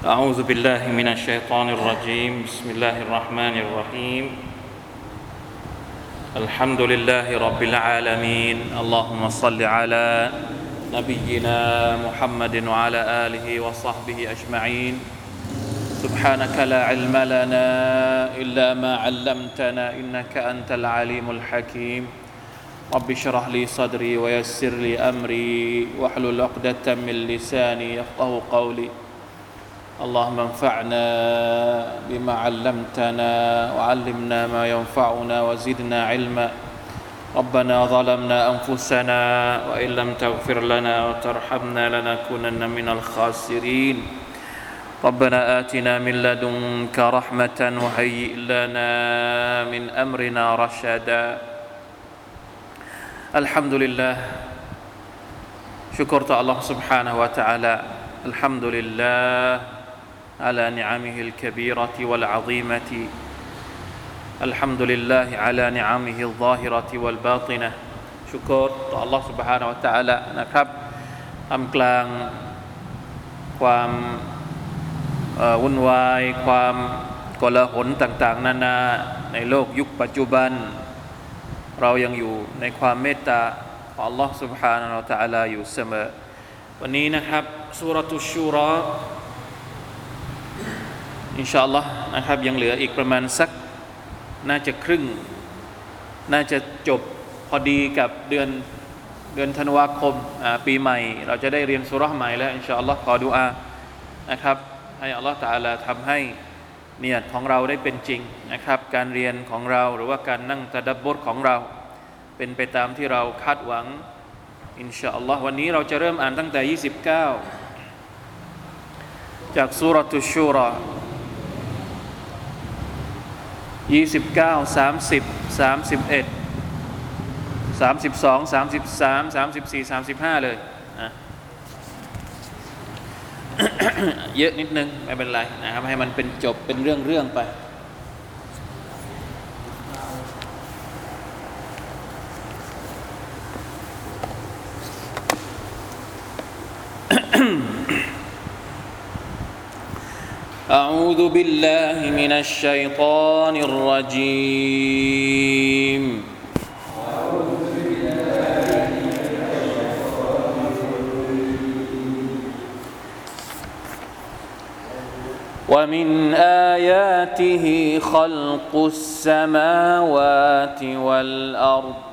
أعوذ بالله من الشيطان الرجيم. بسم الله الرحمن الرحيم. الحمد لله رب العالمين. اللهم صل على نبينا محمد وعلى آله وصحبه أجمعين. سبحانك لا علم لنا إلا ما علمتنا إنك أنت العليم الحكيم. رب اشرح لي صدري ويسر لي أمري واحلل عقدة من لساني يفقه قولي. اللهم انفعنا بما علمتنا وعلمنا ما ينفعنا وزدنا علما. ربنا ظلمنا أنفسنا وإن لم تغفر لنا وترحمنا لنكونن من الخاسرين. ربنا آتنا من لدنك رحمة وهيئ لنا من أمرنا رشدا. الحمد لله. شكرت الله سبحانه وتعالى. الحمد لله. على نعمه الكبيرة والعظيمة الحمد لله على نعمه الظاهرة والباطنة ชุกรต่อ Allah سبحانه และ تعالى นะครับทำกลางความวุ่นวาย ความกลาหนต่าง ๆ นานา ในโลกยุคปัจจุบัน เรายังอยู่ในความเมตตาของ Allah سبحانه และ تعالى อยู่เสมอ วันนี้นะครับสุรตุชูรอ อินชาอัลลอฮ์นะครับยังเหลืออีกประมาณสักน่าจะครึ่ง น่าจะจบพอดีกับเดือนเดือนธันวาคมปีใหม่ เราจะได้เรียนสุรษใหม่แล้วอินชาอัลลอฮ์ขอดุอานะครับให้อัลลอฮ์ตาลาทำให้เนียดของเราได้เป็นจริงนะครับ การเรียนของเราหรือว่าการนั่งตะดับบทของเรา เป็นไปตามที่เราคาดหวังอินชาอัลลอฮ์วันนี้เราจะเริ่มอ่านตั้งแต่ 29 จากสุรตุชูรอ ยี่สิบเก้าสามสิบสามสิบเอ็ดสามสิบสองสามสิบสามสามสิบสี่สามสิบห้าเลยนะเยอะนิดนึง ไม่เป็นไรนะครับ ให้มันเป็นจบเป็นเรื่องเรื่องไป أعوذ بالله من الشيطان الرجيم. ومن آياته خلق السماوات والأرض.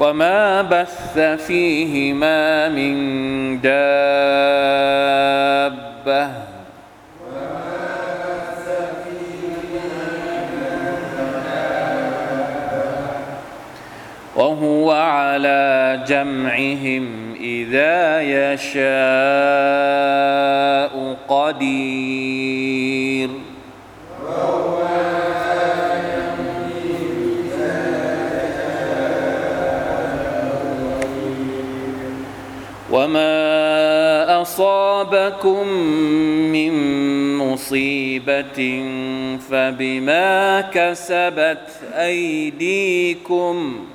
وما بث فيهما من دابة وهو على جمعهم إذا يشاء قدير وما أصابكم من مصيبة فبما كسبت أيديكم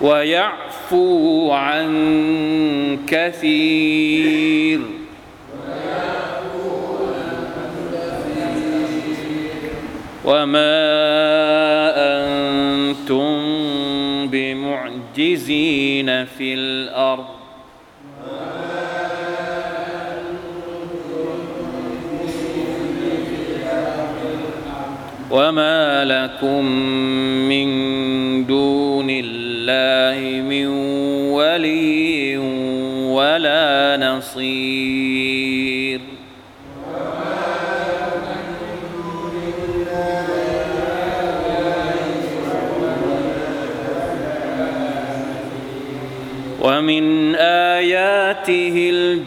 ويعفو عن كثير وما أنتم بمعجزين في الأرض وما لكم من دون الله من ولي ولا نصير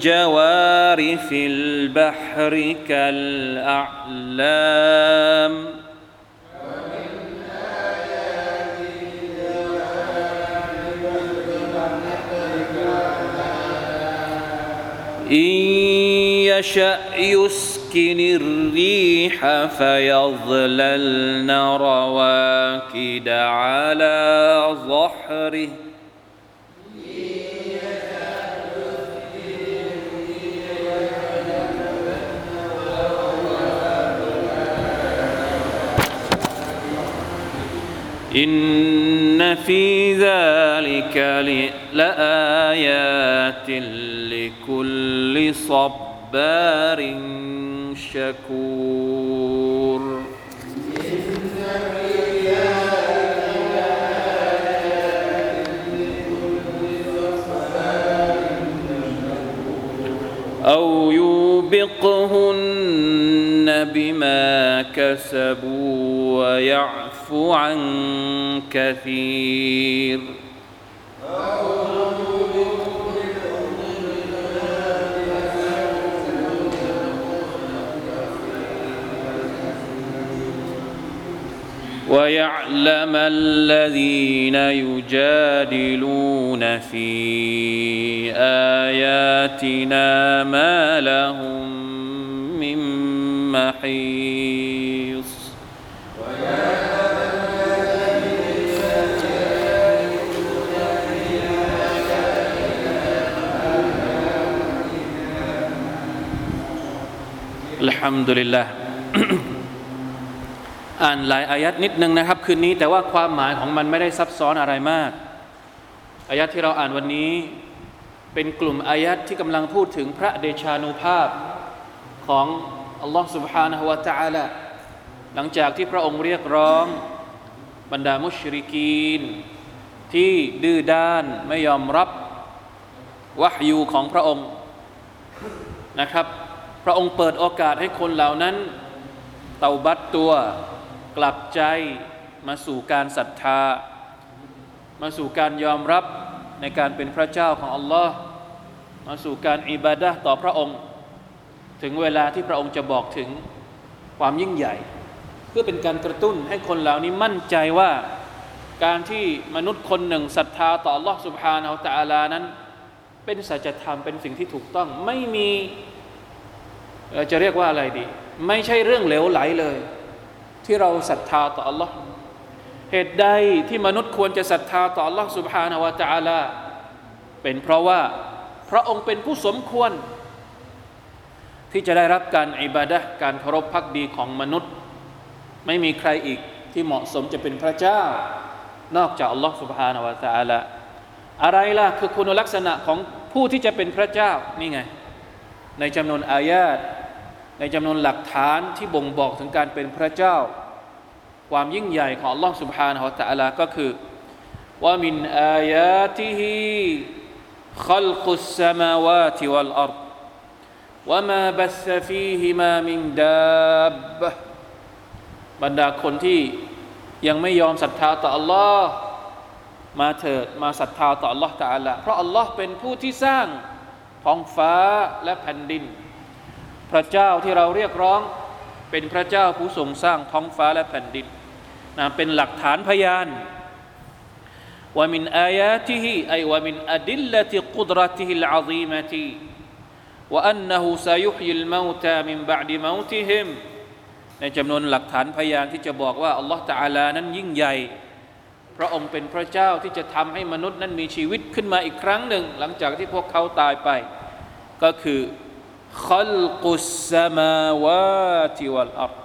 الجوار في البحر كالأعلام. إن يشأ يسكن الريح فيظللن رواكد على ظهره. إن في ذلك لآيات لكل صبار شكور. أو يوبقهن بما كسبوا ويعفو عن كثير. ويعلم الذين يجادلون في آياتنا ما لهم من محيص الحمد لله อ่านหลายอายัดนิดนึงนะครับ คืนนี้แต่ว่าความหมายของมันไม่ได้ซับซ้อนอะไรมาก อายัดที่เราอ่านวันนี้ เป็นกลุ่มอายัดที่กำลังพูดถึงพระเดชานุภาพของอัลลอฮ์ سبحانه และ تعالى หลังจากที่พระองค์เรียกร้อง บรรดามุชริกีน ที่ดื้อด้านไม่ยอมรับวะฮยูของพระองค์นะครับ พระองค์เปิดโอกาสให้คนเหล่านั้นเตาบัตตัวกลับใจมาสู่การศรัทธา มาสู่การยอมรับในการเป็นพระเจ้าของอัลลอฮ์มาสู่การอิบาดะต่อพระองค์ ถึงเวลาที่พระองค์จะบอกถึงความยิ่งใหญ่ เพื่อเป็นการกระตุ้นให้คนเหล่านี้มั่นใจว่าการที่มนุษย์คนหนึ่งศรัทธาต่อ Allah سبحانه และ تعالى นั้น เป็นสัจธรรมเป็นสิ่งที่ถูกต้อง ไม่มี จะเรียกว่าอะไรดี ไม่ใช่เรื่องเหลวไหลเลยที่เราศรัทธาต่อ Allah เหตุใดที่มนุษย์ควรจะศรัทธาต่อ Allah سبحانه และ تعالى เป็นเพราะว่าพระองค์เป็นผู้สมควร ที่จะได้รับการอิบาดะการเคารพพักดีของมนุษย์ ไม่มีใครอีกที่เหมาะสมจะเป็นพระเจ้า นอกจาก Allah سبحانه และ تعالى อะไรล่ะคือคุณลักษณะของผู้ที่จะเป็นพระเจ้านี่ไง ในจำนวนอายาต ในจำนวนหลักฐานที่บ่งบอกถึงการเป็นพระเจ้า ความยิ่งใหญ่ของ Allah سبحانه และ تعالى ก็คือว่ามินอายาติฮิ خلق السماوات والأرض وما بث فيهما من دابة บรรดาคนที่ยังไม่ยอมศรัทธาต่อ Allah มาเถิดมาศรัทธาต่อ Allah Ta'ala เพราะ Allah เป็นผู้ที่สร้างท้องฟ้าและแผ่นดิน พระเจ้าที่เราเรียกร้องเป็นพระเจ้าผู้ทรงสร้างท้องฟ้าและแผ่นดินนะเป็นหลักฐานพยานومن آياته أي ومن أدلة قدرته العظيمة وأنه سيحيي الموتى من بعد مماتهمในจำนวนหลักฐานพยานที่จะบอกว่าอัลลอฮฺตะอาลานั้นยิ่งใหญ่ พระองค์เป็นพระเจ้าที่จะทำให้มนุษย์นั้นมีชีวิตขึ้นมาอีกครั้งหนึ่ง หลังจากที่พวกเขาตายไป ก็คือ خلق السماءات والأرض.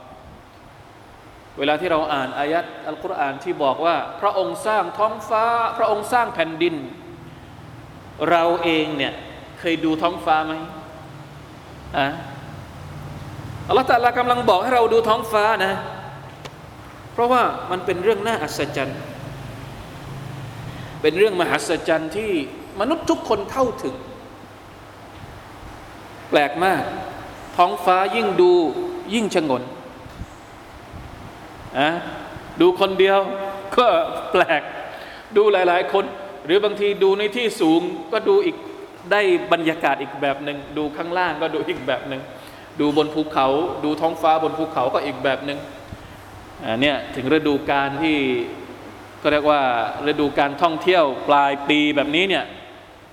เวลาที่เราอ่านอายัดอัลกุรอานที่บอกว่า พระองค์สร้างท้องฟ้า พระองค์สร้างแผ่นดิน เราเองเนี่ยเคยดูท้องฟ้าไหมอะอัลลอฮฺลากำลังบอกให้เราดูท้องฟ้านะ เพราะว่ามันเป็นเรื่องน่าอัศจรรย์ เป็นเรื่องมหัศจรรย์ที่มนุษย์ทุกคนเข้าถึง แปลกมาก ท้องฟ้ายิ่งดูยิ่งชงนอะดูคนเดียวก็แปลก ดูหลาย ๆ คน หรือบางทีดูในที่สูงก็ดูอีกได้บรรยากาศอีกแบบหนึ่งดูข้างล่างก็ดูอีกแบบหนึ่งดูบนภูเขา ดูท้องฟ้าบนภูเขาก็อีกแบบหนึ่งอ่าเนี่ยถึงฤดูการที่ก็เรียกว่าฤดูการท่องเที่ยวปลายปีแบบนี้เนี่ย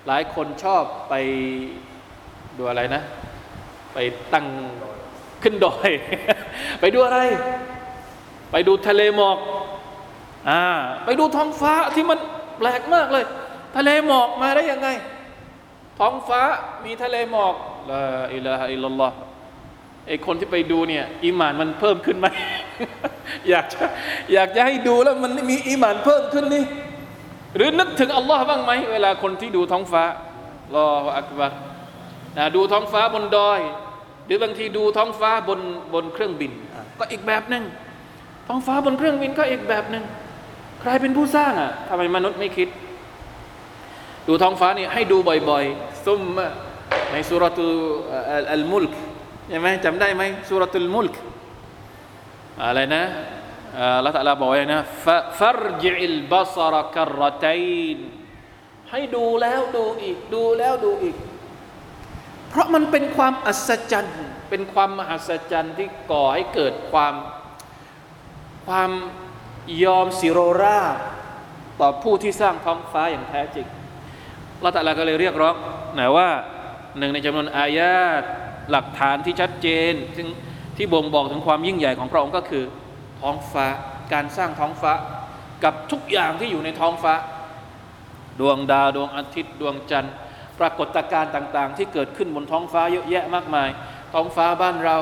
หลายคนชอบไป ดูอะไรนะ ไปตั้งขึ้นดอย ไปดูอะไร ไปดูทะเลหมอกอ่าไปดูท้องฟ้าที่มันแปลกมากเลย ทะเลหมอกมาได้ยังไง ท้องฟ้ามีทะเลหมอกลาอิลาฮะอิลลัลลอฮไอคนที่ไปดูเนี่ยอีหมานมันเพิ่มขึ้นไหมอยากจะอยากจะให้ดูแล้วมันมีอีหมานเพิ่มขึ้นนี่หรือนึกถึงอัลลอฮ์บ้างไหมเวลาคนที่ดูท้องฟ้ารออักบัร นะดูท้องฟ้าบนดอย หรือบางทีดูท้องฟ้าบนบนเครื่องบิน ก็อีกแบบหนึ่งท้องฟ้าบนเครื่องบินก็อีกแบบหนึ่งใครเป็นผู้สร้างอะทำไมมนุษย์ไม่คิด ดูท้องฟ้านี่ให้ดูบ่อยๆซุมมในสุรทูอัลมุลกใช่ไหมจำได้ไหมสุรทูลมุลกอะไรนะลลอฮฺตะลาบอกไว้นะฟัรจิลบัซรกัรตัยนให้ดูแล้วดูอีก ดูแล้วดูอีก เพราะมันเป็นความอัศจรรย์ เป็นความมหัศจรรย์ที่ก่อให้เกิดความความยอมสิโรราต่อผู้ที่สร้างท้องฟ้าอย่างแท้จริงเราแต่ละก็เลยเรียกร้องนะว่าหนึ่งในจำนวนอายาตหลักฐานที่ชัดเจนซึ่งที่บ่งบอกถึงความยิ่งใหญ่ของพระองค์ก็คือท้องฟ้าการสร้างท้องฟ้ากับทุกอย่างที่อยู่ในท้องฟ้า ดวงดาวดวงอาทิตย์ ดวงจันทร์ ปรากฏการณ์ต่างๆ ที่เกิดขึ้นบนท้องฟ้าเยอะแยะมากมาย ท้องฟ้าบ้านเรา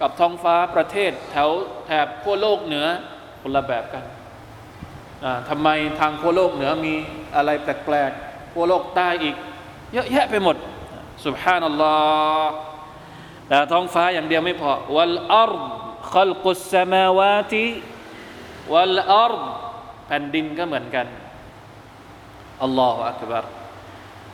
กับท้องฟ้าประเทศแถวแถบขั้วโลกเหนือคนละแบบกันทำไมทางขั้วโลกเหนือมีอะไรแปลกๆขั้วโลกใต้อีก เยอะแยะไปหมดสุบฮานัลลอฮ์แต่ท้องฟ้าอย่างเดียวไม่พอวัลอัรขลกุสมาวาติวัลอัรแผ่นดินก็เหมือนกันอัลลอฮฺอักบารแ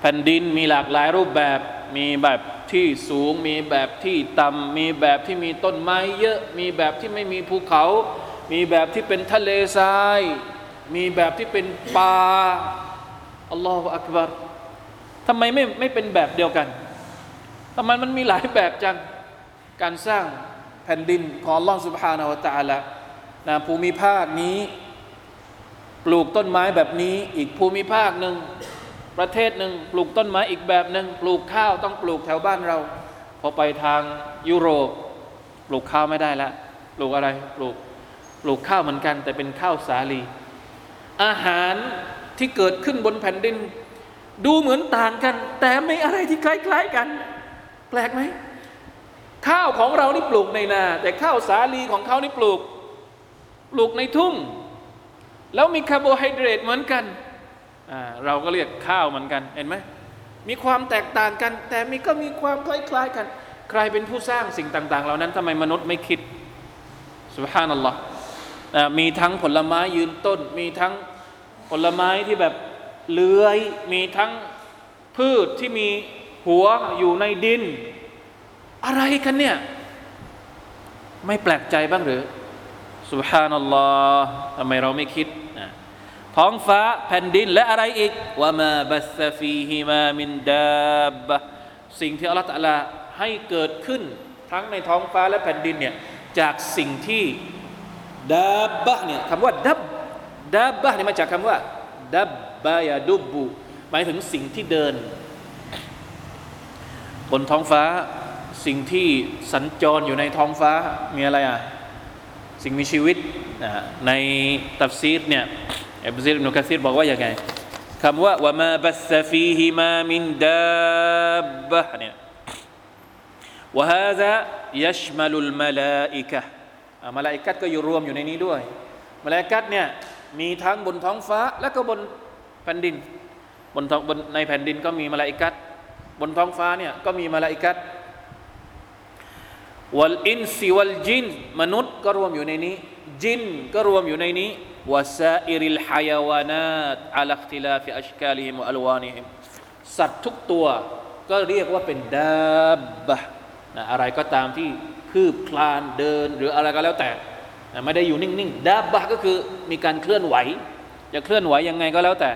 แผ่นดินมีหลากหลายรูปแบบมีแบบที่สูง มีแบบที่ต่ำมีแบบที่มีต้นไม้เยอะ มีแบบที่ไม่มีภูเขา มีแบบที่เป็นทะเลทราย มีแบบที่เป็นป่าอัลลอฮฺอักบารทำไมไม่ไม่เป็นแบบเดียวกันทำไมมันมีหลายแบบจังการสร้างแผ่นดินของล่องสุภฮานาวตาละนะภูมิภาคนี้ ปลูกต้นไม้แบบนี้อีกภูมิภาคหนึ่ง ประเทศหนึ่งปลูกต้นไม้อีกแบบหนึ่งปลูกข้าวต้องปลูกแถวบ้านเรา พอไปทางยุโรป ปลูกข้าวไม่ได้ล้วปลูกอะไรปลูกปลูกข้าวเหมือนกัน แต่เป็นข้าวสาลี อาหารที่เกิดขึ้นบนแผ่นดิน ดูเหมือนต่างกัน แต่ไม่อะไรที่คล้ายๆกัน แปลกไหมข้าวของเรานี่ปลูกในนา แต่ข้าวสาลีของเขานี่ปลูก ปลูกในทุ่ง แล้วมีคาร์โบไฮเดรตเหมือนกัน เราก็เรียกข้าวเหมือนกัน เห็นไหมมีความแตกต่างกัน แต่มีก็มีความคล้ายๆกัน ใครเป็นผู้สร้างสิ่งต่าง ๆ เหล่านั้นทำไมมนุษย์ไม่คิดสุบฮานัลลอฮ์มีทั้งผลไม้ยืนต้น มีทั้งผลไม้ที่แบบเลื้อย มีทั้งพืชที่มีหัวอยู่ในดิน อะไรกันเนี่ย ไม่แปลกใจบ้างหรือสุบฮานัลลอฮ์ทำไมเราไม่คิด ท้องฟ้าแผ่นดินและอะไรอีกว่ามาบัสฟีฮิมามินดาบสิ่งที่อัลลอฮฺตะลาให้เกิดขึ้นทั้งในท้องฟ้าและแผ่นดินเนี่ยจากสิ่งที่ดาบะเนี่ยคำว่าดับดาบะเนี่ยมาจากคำว่าดับบายาดุบูหมายถึงสิ่งที่เดิน บนท้องฟ้าสิ่งที่สัญจรอยู่ในท้องฟ้ามีอะไรอะสิ่งมีชีวิตในตัฟซีรเนี่ย อิบซีรนุกะซีรบอกว่าอย่างไงคำว่าوما بث فيهما من دابة เนี่ย وهذا يشمل الملائكة มาลาอิกัตก็อยู่รวมอยู่ในนี้ด้วยมาลาอิกัตเนี่ยมีทั้งบนท้องฟ้าและก็บนแผ่นดิน บนท้องบนในแผ่นดินก็มีมาลาอิกัตบนท้องฟ้าเนี่ยก็มีมาลาอิกัตوالإنس والجنมนุษย์ก็รวมอยู่ในนี้ จินก็รวมอยู่ในนี้ وسائر الحيوانات على اختلاف أشكالهم وألوانهمสัตว์ทุกตัวก็เรียกว่าเป็นدابةนะอะไรก็ตามที่คืบคลานเดินหรืออะไรก็แล้วแต่นะไม่ได้อยู่นิ่งๆดาบบะก็คือมีการเคลื่อนไหว จะเคลื่อนไหวยังไงก็แล้วแต่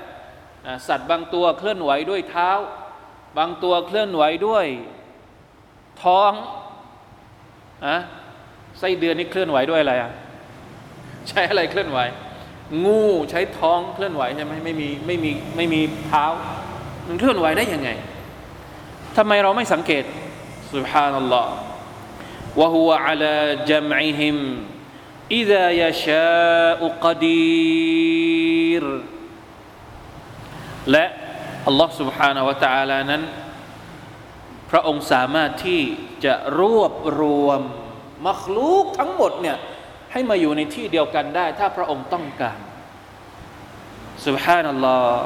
นะสัตว์บางตัวเคลื่อนไหวด้วยเท้า บางตัวเคลื่อนไหวด้วยท้องอะไส้เดือนนี่เคลื่อนไหวด้วยอะไรอะใช้อะไรเคลื่อนไหว งูใช้ท้องเคลื่อนไหวใช่ไหมไม่มีไม่มีไม่มีเท้า มันเคลื่อนไหวได้ยังไง ทำไมเราไม่สังเกต سبحان الله وهو على جمعهم إذا يشاء قدير และ Allah سبحانه และ تعالى นั้น พระองค์สามารถที่จะรวบรวมมัคลูกทั้งหมดเนี่ย ให้มาอยู่ในที่เดียวกันได้ ถ้าพระองค์ต้องการสุบฮานัลลอฮ์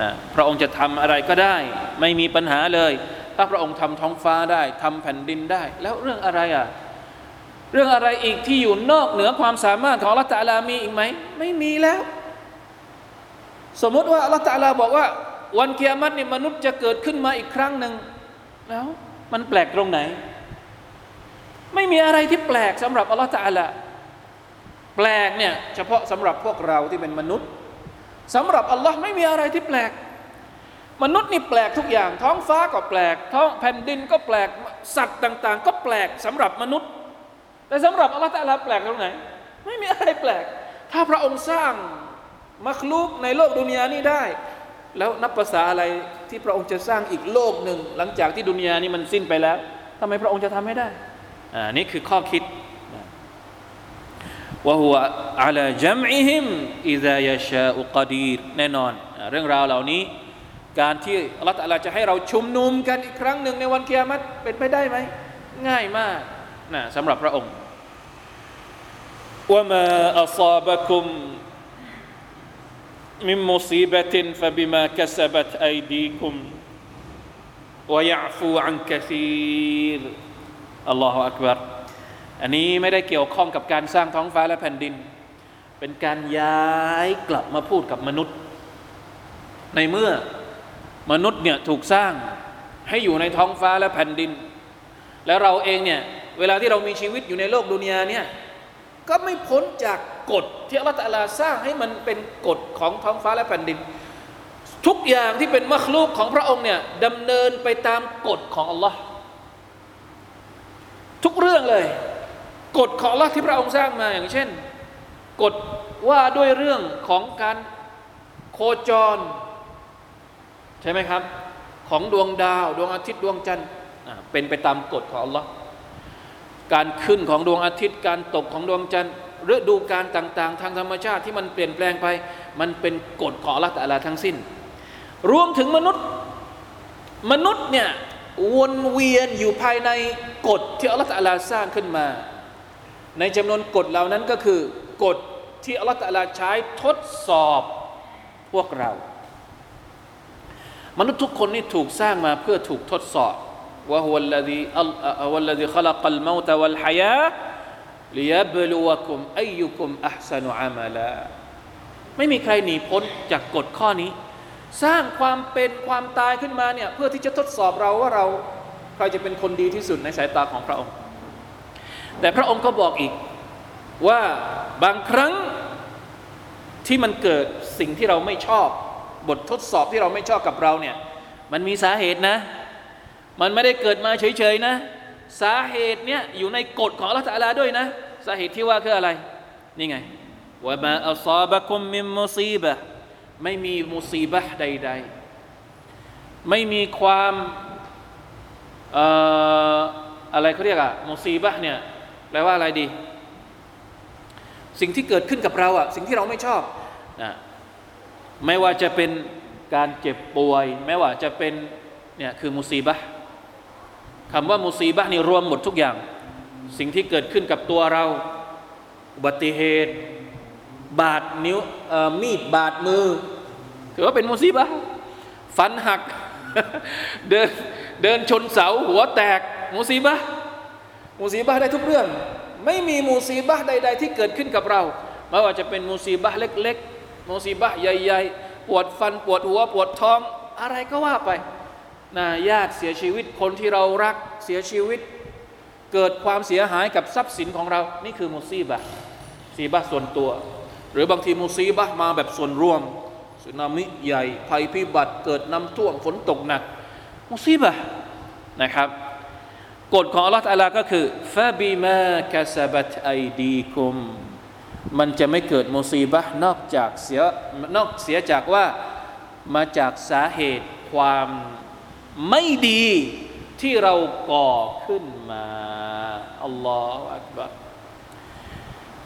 นะพระองค์จะทำอะไรก็ได้ ไม่มีปัญหาเลย ถ้าพระองค์ทำท้องฟ้าได้ทำแผ่นดินได้ แล้วเรื่องอะไรอะเรื่องอะไรอีกที่อยู่นอกเหนือความสามารถของละตาลามีอีกไหม ไม่มีแล้ว สมมติว่าละตาลาบอกว่า วันเกียรติเนี่ยมนุษย์จะเกิดขึ้นมาอีกครั้งหนึ่งแล้วมันแปลกตรงไหน ไม่มีอะไรที่แปลกสำหรับอัลลอฮฺตาลา แปลกเนี่ยเฉพาะสำหรับพวกเราที่เป็นมนุษย์สำหรับอัลลอฮ์ไม่มีอะไรที่แปลก มนุษย์นี่แปลกทุกอย่าง ท้องฟ้าก็แปลก ท้องแผ่นดินก็แปลกสัตว์ต่าง ๆ ก็แปลกสำหรับมนุษย์ แต่สำหรับอัลลอฮ์ตาลาแปลกตรงไหน ไม่มีอะไรแปลก ถ้าพระองค์สร้างมักลุกในโลกดุนยานี้ได้ แล้วนับภาษาอะไรที่พระองค์จะสร้างอีกโลกหนึ่ง หลังจากที่ดุนยานี้มันสิ้นไปแล้วทำไมพระองค์จะทำไม่ได้อ่านี่คือข้อคิด ว่าหัวอัลจัมอิฮิมอิซายาชาอุกดีรแน่นอน เรื่องราวเหล่านี้ การที่อัลลอฮฺจะให้เราชุมนุมกันอีกครั้งหนึ่งในวันเกียรติเป็นไปได้ไหม ง่ายมากนะสำหรับพระองค์ว่ามาอัลาบะคุม من مصيبة فبما كسبت أيديكم ويعفو عن كثير الله أكبر อัน อันนี้ไม่ได้เกี่ยวข้องกับการสร้างท้องฟ้าและแผ่นดิน เป็นการย้ายกลับมาพูดกับมนุษย์ ในเมื่อมนุษย์เนี่ยถูกสร้างให้อยู่ในท้องฟ้าและแผ่นดิน แล้วเราเองเนี่ยเวลาที่เรามีชีวิตอยู่ในโลกดุนยาเนี่ยก็ไม่พ้นจากกฎที่อัลลอฮฺสร้างให้มันเป็นกฎของท้องฟ้าและแผ่นดิน ทุกอย่างที่เป็นมรคลูกของพระองค์เนี่ยดำเนินไปตามกฎของอัลลอฮ์ทุกเรื่องเลย กฎของลัที่พระองค์สร้างมาอย่างเช่น กฎว่าด้วยเรื่องของการโคจร ใช่ไหมครับ ของดวงดาว ดวงอาทิตย์ดวงจันทร์เป็นไปตามกฎของอัลลอฮ์การขึ้นของดวงอาทิตย์การตกของดวงจันทร์ฤดูการต่าง ๆ ทางธรรมชาติที่มันเปลี่ยนแปลงไป มันเป็นกฎของอัลลอฮ์แต่ละทั้งสิ้น รวมถึงมนุษย์มนุษย์เนี่ยวนเวียนอยู่ภายในกฎที่อัลลอฮฺสร้างขึ้นมา ในจำนวนกฎเหล่านั้นก็คือกฎที่อัลลอฮฺตะลาใช้ทดสอบพวกเรา มนุษย์ทุกคนนี่ถูกสร้างมาเพื่อถูกทดสอบว่าฮุลลดีอัลลดีขลักลมาตวัลฮยาลิยบลูวะคุมอายุคุมอัพสนุอามาลาไม่มีใครหนีพ้นจากกฎข้อนี้ สร้างความเป็นความตายขึ้นมาเนี่ยเพื่อที่จะทดสอบเราว่าเราใครจะเป็นคนดีที่สุดในสายตาของพระองค์ แต่พระองค์ก็บอกอีกว่าบางครั้งที่มันเกิดสิ่งที่เราไม่ชอบบททดสอบที่เราไม่ชอบกับเราเนี่ยมันมีสาเหตุนะ มันไม่ได้เกิดมาเฉยๆนะ สาเหตุเนี่ยอยู่ในกฎของอัลลอฮฺด้วยนะ สาเหตุที่ว่าคืออะไร นี่ไงว่ามาอัลซาบะคุมมิมมุซีบะไม่มีมุซีบะใด ๆ ไม่มีความอะไรเขาเรียกอะมุซีบะเนี่ย แปลว่าอะไรดี สิ่งที่เกิดขึ้นกับเราอะสิ่งที่เราไม่ชอบนะไม่ว่าจะเป็นการเจ็บป่วย ไม่ว่าจะเป็นเนี่ยคือมุซีบะคำว่ามุซีบะนี่รวมหมดทุกอย่าง สิ่งที่เกิดขึ้นกับตัวเรา อุบัติเหตุ บาดนิ้วมีดบาดมือถือว่าเป็นมุซีบะฟันหัก เดินเดินชนเสาหัวแตกมุซีบะ มูซีบะได้ทุกเรื่อง ไม่มีมูซีบะใด ๆ ที่เกิดขึ้นกับเราไม่ว่าจะเป็นมูซีบะเล็กๆมูซีบะใหญ่ ๆ ปวดฟันปวดหัวปวดท้อง อะไรก็ว่าไปนะญาติเสียชีวิตคนที่เรารักเสียชีวิต เกิดความเสียหายกับทรัพย์สินของเรา นี่คือมูซีบะซีบะส่วนตัว หรือบางทีมูซีบะมาแบบส่วนรวมสึนามิใหญ่ภัยพิบัติเกิดน้ำท่วมฝนตกหนักมูซีบะนะครับ กฎของอัลลอฮฺตาลาก็คือฟาบิมากาซาบัตไอดีคุมมันจะไม่เกิดมุซีบะนอกจากเสียนอกเสียจากว่ามาจากสาเหตุความไม่ดีที่เราก่อขึ้นมาอัลลอฮฺอักบัร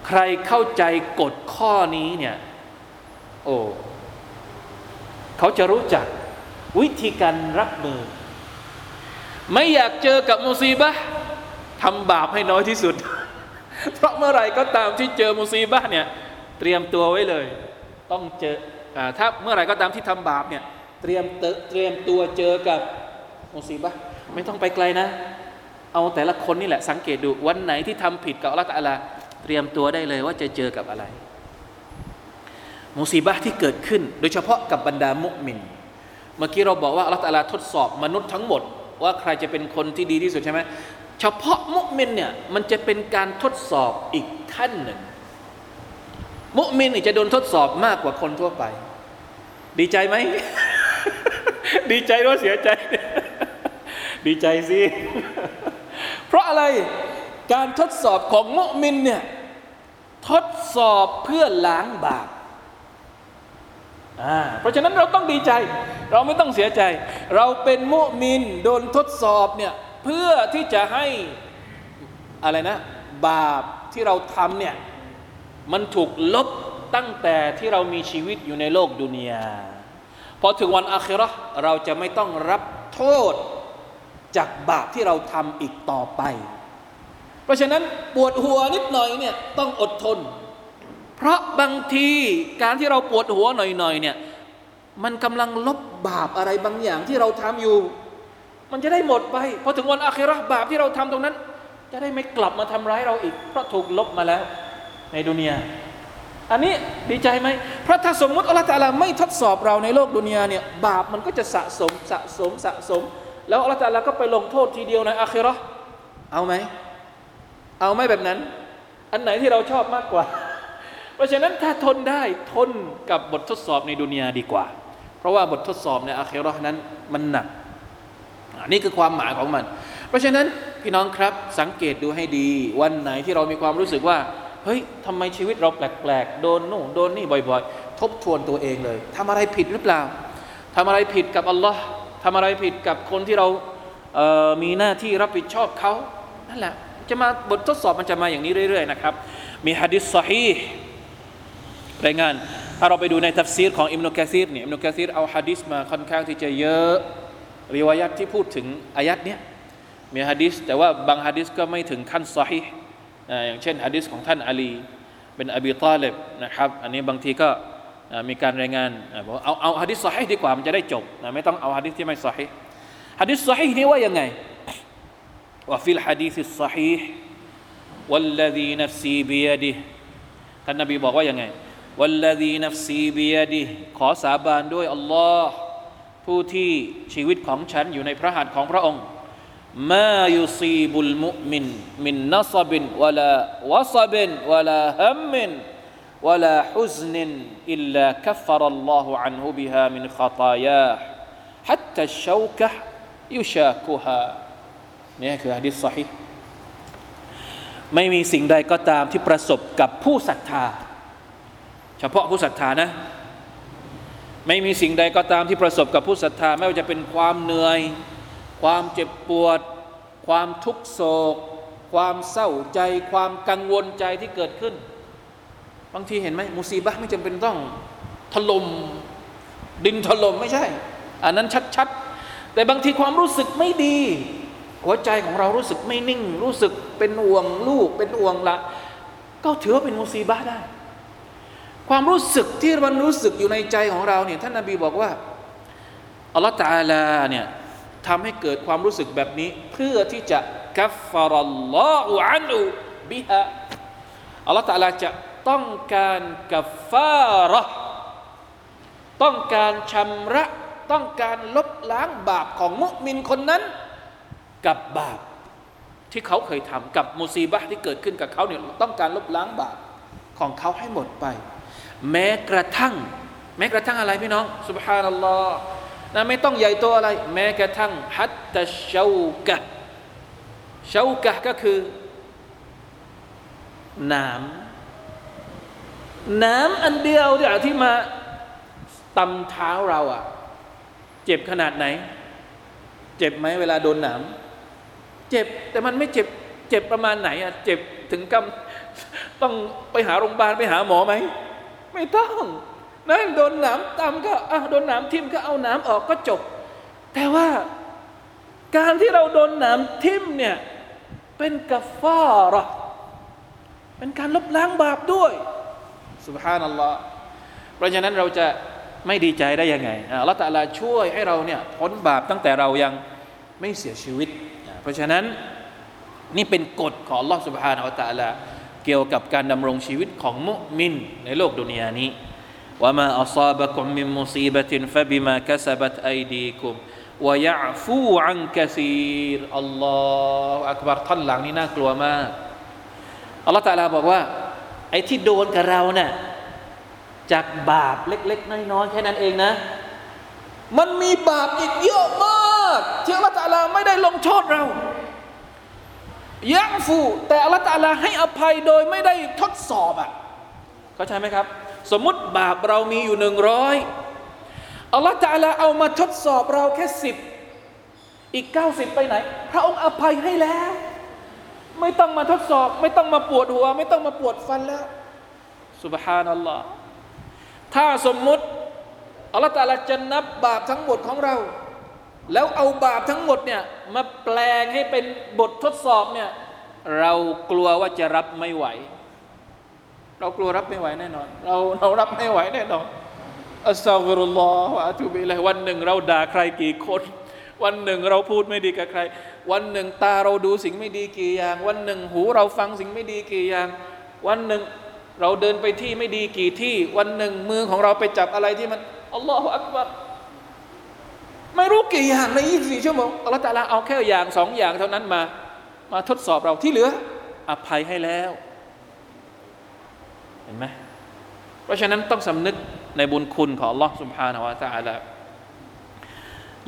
ใครเข้าใจกฎข้อนี้เนี่ยโอ้เขาจะรู้จักวิธีการรับมือ ไม่อยากเจอกับมุซีบะทำบาปให้น้อยที่สุด เพราะเมื่อไรก็ตามที่เจอมุซีบะเนี่ยเตรียมตัวไว้เลย ต้องเจออถ้าเมื่อไรก็ตามที่ทำบาปเนี่ยเตรียมเตรียมตัวเจอกับมุซีบะไม่ต้องไปไกลนะ เอาแต่ละคนนี่แหละสังเกตดูวันไหนที่ทำผิดกับอัลลอฮฺเตรียมตัวได้เลยว่าจะเจอกับอะไร มุซีบะที่เกิดขึ้น โดยเฉพาะกับบรรดามุมิน เมื่อกี้เราบอกว่าอัลลอฮฺทดสอบมนุษย์ทั้งหมด ว่าใครจะเป็นคนที่ดีที่สุดใช่ไหมเฉพาะมุมินเนี่ยมันจะเป็นการทดสอบอีกขั้นหนึ่ง มุมินจะโดนทดสอบมากกว่าคนทั่วไป ดีใจไหม ดีใจหรือเสียใจ ดีใจสิเพราะอะไรการทดสอบของมุมินเนี่ยทดสอบเพื่อล้างบาป เพราะฉะนั้นเราต้องดีใจ เราไม่ต้องเสียใจ เราเป็นมุมินโดนทดสอบเนี่ยเพื่อที่จะให้อะไรนะ บาปที่เราทำเนี่ยมันถูกลบตั้งแต่ที่เรามีชีวิตอยู่ในโลกดุนยาพอถึงวันอาคิรอเราจะไม่ต้องรับโทษจากบาปที่เราทำอีกต่อไป เพราะฉะนั้นปวดหัวนิดหน่อยเนี่ยต้องอดทน เพราะบางทีการที่เราปวดหัวหน่อยๆเนี่ยมันกำลังลบบาปอะไรบางอย่างที่เราทำอยู่ มันจะได้หมดไปพอถึงวันอาคิรบาปที่เราทำตรงนั้น จะได้ไม่กลับมาทำร้ายเราอีก เพราะถูกลบมาแล้ว ในดุนยาอันนี้ดีใจไหมเพราะถ้าสมมุติอัลลอฮฺตาลาไม่ทดสอบเราในโลกดุนยาเนี่ยบาปมันก็จะสะสมสะสมสะสม แล้วอัลลอฮฺตาลาก็ไปลงโทษทีเดียวในอาคิรอเอาไหมเอาไม่แบบนั้น อันไหนที่เราชอบมากกว่า เพราะฉะนั้นถ้าทนได้ทนกับบททดสอบในดุนยาดีกว่า เพราะว่าบททดสอบในอาเคโรนั้นมันหนักนี่คือความหมายของมัน เพราะฉะนั้นพี่น้องครับสังเกตดูให้ดี วันไหนที่เรามีความรู้สึกว่าเฮ้ยทำไมชีวิตเราแปลกๆโดนนู่นโดนนี่บ่อย ๆ ทบทวนตัวเองเลยทำอะไรผิดหรือเปล่าทำอะไรผิดกับอัลลอฮ์ทำอะไรผิดกับคนที่เราเามีหน้าที่รับผิดชอบเขานั่นแหละจะมาบททดสอบมันจะมาอย่างนี้เรื่อย ๆ นะครับ มีฮะดิษสฮี รายงาน ถ้าเราไปดูในทัฟซีรของอิมนุกะซีรเนี่ยอิมนุกะซีรเอาฮะดิษมาค่อนข้างที่จะเยอะริวายัตที่พูดถึงอายัดเนี้ยมีฮะดิษแต่ว่าบางฮะดิษก็ไม่ถึงขั้นซอฮีอย่างเช่นฮะดิษของท่านอาลีเป็นอบีตาเลบนะครับ อันนี้บางทีก็มีการรายงานบอกเอาเอาฮะดิษซอฮีดีกว่ามันจะได้จบนะไม่ต้องเอาฮะดิษที่ไม่ซอฮีฮะดิษซอฮีนี้ว่ายังไง وفي الحديث الصحيح والذي نفسي بيده ท่านนบีบอกว่ายังไง والذي نفسي بيدهขอสาบานด้วยอัลลอฮ์ผู้ที่ชีวิตของฉันอยู่ในพระหัตถ์ของพระองค์ما يصيب المؤمن من نصب ولاวะซบินวลาฮัมมินวลาฮุซนินอิลลาคัฟฟารัลลอฮุอันฮุบิฮามินขตายาฮัตตะชาวกะยุชาคุฮานี่คือฮะดิษสฮีไม่มีสิ่งใดก็ตามที่ประสบกับผู้ศรัทธา เฉพาะผู้ศรัทธานะ ไม่มีสิ่งใดก็ตามที่ประสบกับผู้ศรัทธา ไม่ว่าจะเป็นความเหนื่อย ความเจ็บปวด ความทุกโศก ความเศร้าใจ ความกังวลใจที่เกิดขึ้น บางทีเห็นไหมมุซีบะไม่จำเป็นต้องถลม่มดินถล่มไม่ใช่ อันนั้นชัดๆ แต่บางทีความรู้สึกไม่ดี หัวใจของเรารู้สึกไม่นิ่ง รู้สึกเป็นห่วงลูกเป็นห่วงละ ก็ถือว่าเป็นมุซีบะได้ ความรู้สึกที่มันรู้สึกอยู่ในใจของเราเนี่ยท่านนาบีบอกว่าอัลลอฮฺตาลาเนี่ยทำให้เกิดความรู้สึกแบบนี้ เพื่อที่จะกัฟฟารัลลอฮฺอันุบิฮะอัลลอฮฺตาลาจะต้องการกัฟฟาระต้องการชำระต้องการลบล้างบาปของมุมินคนนั้น กับบาปที่เขาเคยทำกับมุซีบะที่เกิดขึ้นกับเขาเนี่ยต้องการลบล้างบาปของเขาให้หมดไป แม้กระทั่ง แม้กระทั่งอะไรพี่น้องสุบฮานัลลอฮ์นะไม่ต้องใหญ่โตอะไร แม้กระทั่งฮัตตะเชากะเชากะก็คือน้ำน้ำอันเดียวที่มาตำเท้าเราอะเจ็บขนาดไหน เจ็บไหมเวลาโดนหนามเจ็บแต่มันไม่เจ็บเจ็บประมาณไหนอะเจ็บถึงกำต้องไปหาโรงพยาบาลไปหาหมอไหม ไม่ต้องนะโดนหนามตำก็โดนหนามทิ่มก็เอาหนามออกก็จบ แต่ว่าการที่เราโดนหนามทิ่มเนี่ยเป็นกัฟาระเป็นการลบล้างบาปด้วยสุบฮานัลลอฮ์เพราะฉะนั้นเราจะไม่ดีใจได้ยังไงละตาลาช่วยให้เราเนี่ยพ้นบาปตั้งแต่เรายังไม่เสียชีวิต เพราะฉะนั้นนี่เป็นกฎของลอสุบฮานอัลตะลา เกี่ยวกับการดำรงชีวิตของมุมินในโลกดุนยานี้ว่ามาอัศบะกุมมิมุซีบะตินฟะบิมาคัสบัตไอดีกุมวยะฟูอันกะซีรอัลลอฮฺอักบารท่อนหลังนี่น่ากลัวมากอัลลอฮฺตะลาบอกว่า ไอ้ที่โดนกับเราเนะ่ยจากบาปเล็ก ๆ น้อยๆแค่นั้นเองนะ มันมีบาปอีกเยอะมากที่อัลลอฮฺตะลาไม่ได้ลงโทษเรา ยักฟู แต่อัลลอฮฺตาลาให้อภัยโดยไม่ได้ทดสอบอะเข้าใจไหมครับ สมมติบาปเรามีอยู่หนึ่งร้อยอัลลอฮฺตาลาเอามาทดสอบเราแค่สิบอีกเก้าสิบไปไหน พระองค์อภัยให้แล้ว ไม่ต้องมาทดสอบ ไม่ต้องมาปวดหัว ไม่ต้องมาปวดฟันแล้วสุบฮานัลลอฮ์ถ้าสมมุติอัลลอฮฺตาลาจะนับบาปทั้งหมดของเรา แล้วเอาบาปทั้งหมดเนี่ยมาแปลงให้เป็นบททดสอบเนี่ยเรากลัวว่าจะรับไม่ไหว เรากลัวรับไม่ไหวแน่นอน เราเรารับไม่ไหวแน่นอนอัสซาฟุรุลลอฮฺอะตุบิลัยวันหนึ่งเราด่าใครกี่คน วันหนึ่งเราพูดไม่ดีกับใคร วันหนึ่งตาเราดูสิ่งไม่ดีกี่อย่าง วันหนึ่งหูเราฟังสิ่งไม่ดีกี่อย่าง วันหนึ่งเราเดินไปที่ไม่ดีกี่ที่ วันหนึ่งมือของเราไปจับอะไรที่มันอัลลอฮฺอักบัร ไม่รู้กี่อย่างใน24ชั่วโมงอัลลอฮฺตะลาเอาแค่อย่างสองอย่างเท่านั้นมา มาทดสอบเราที่เหลือ อภัยให้แล้ว เห็นไหมเพราะฉะนั้นต้องสำนึกในบุญคุณของ Allah سبحانه และ تعالى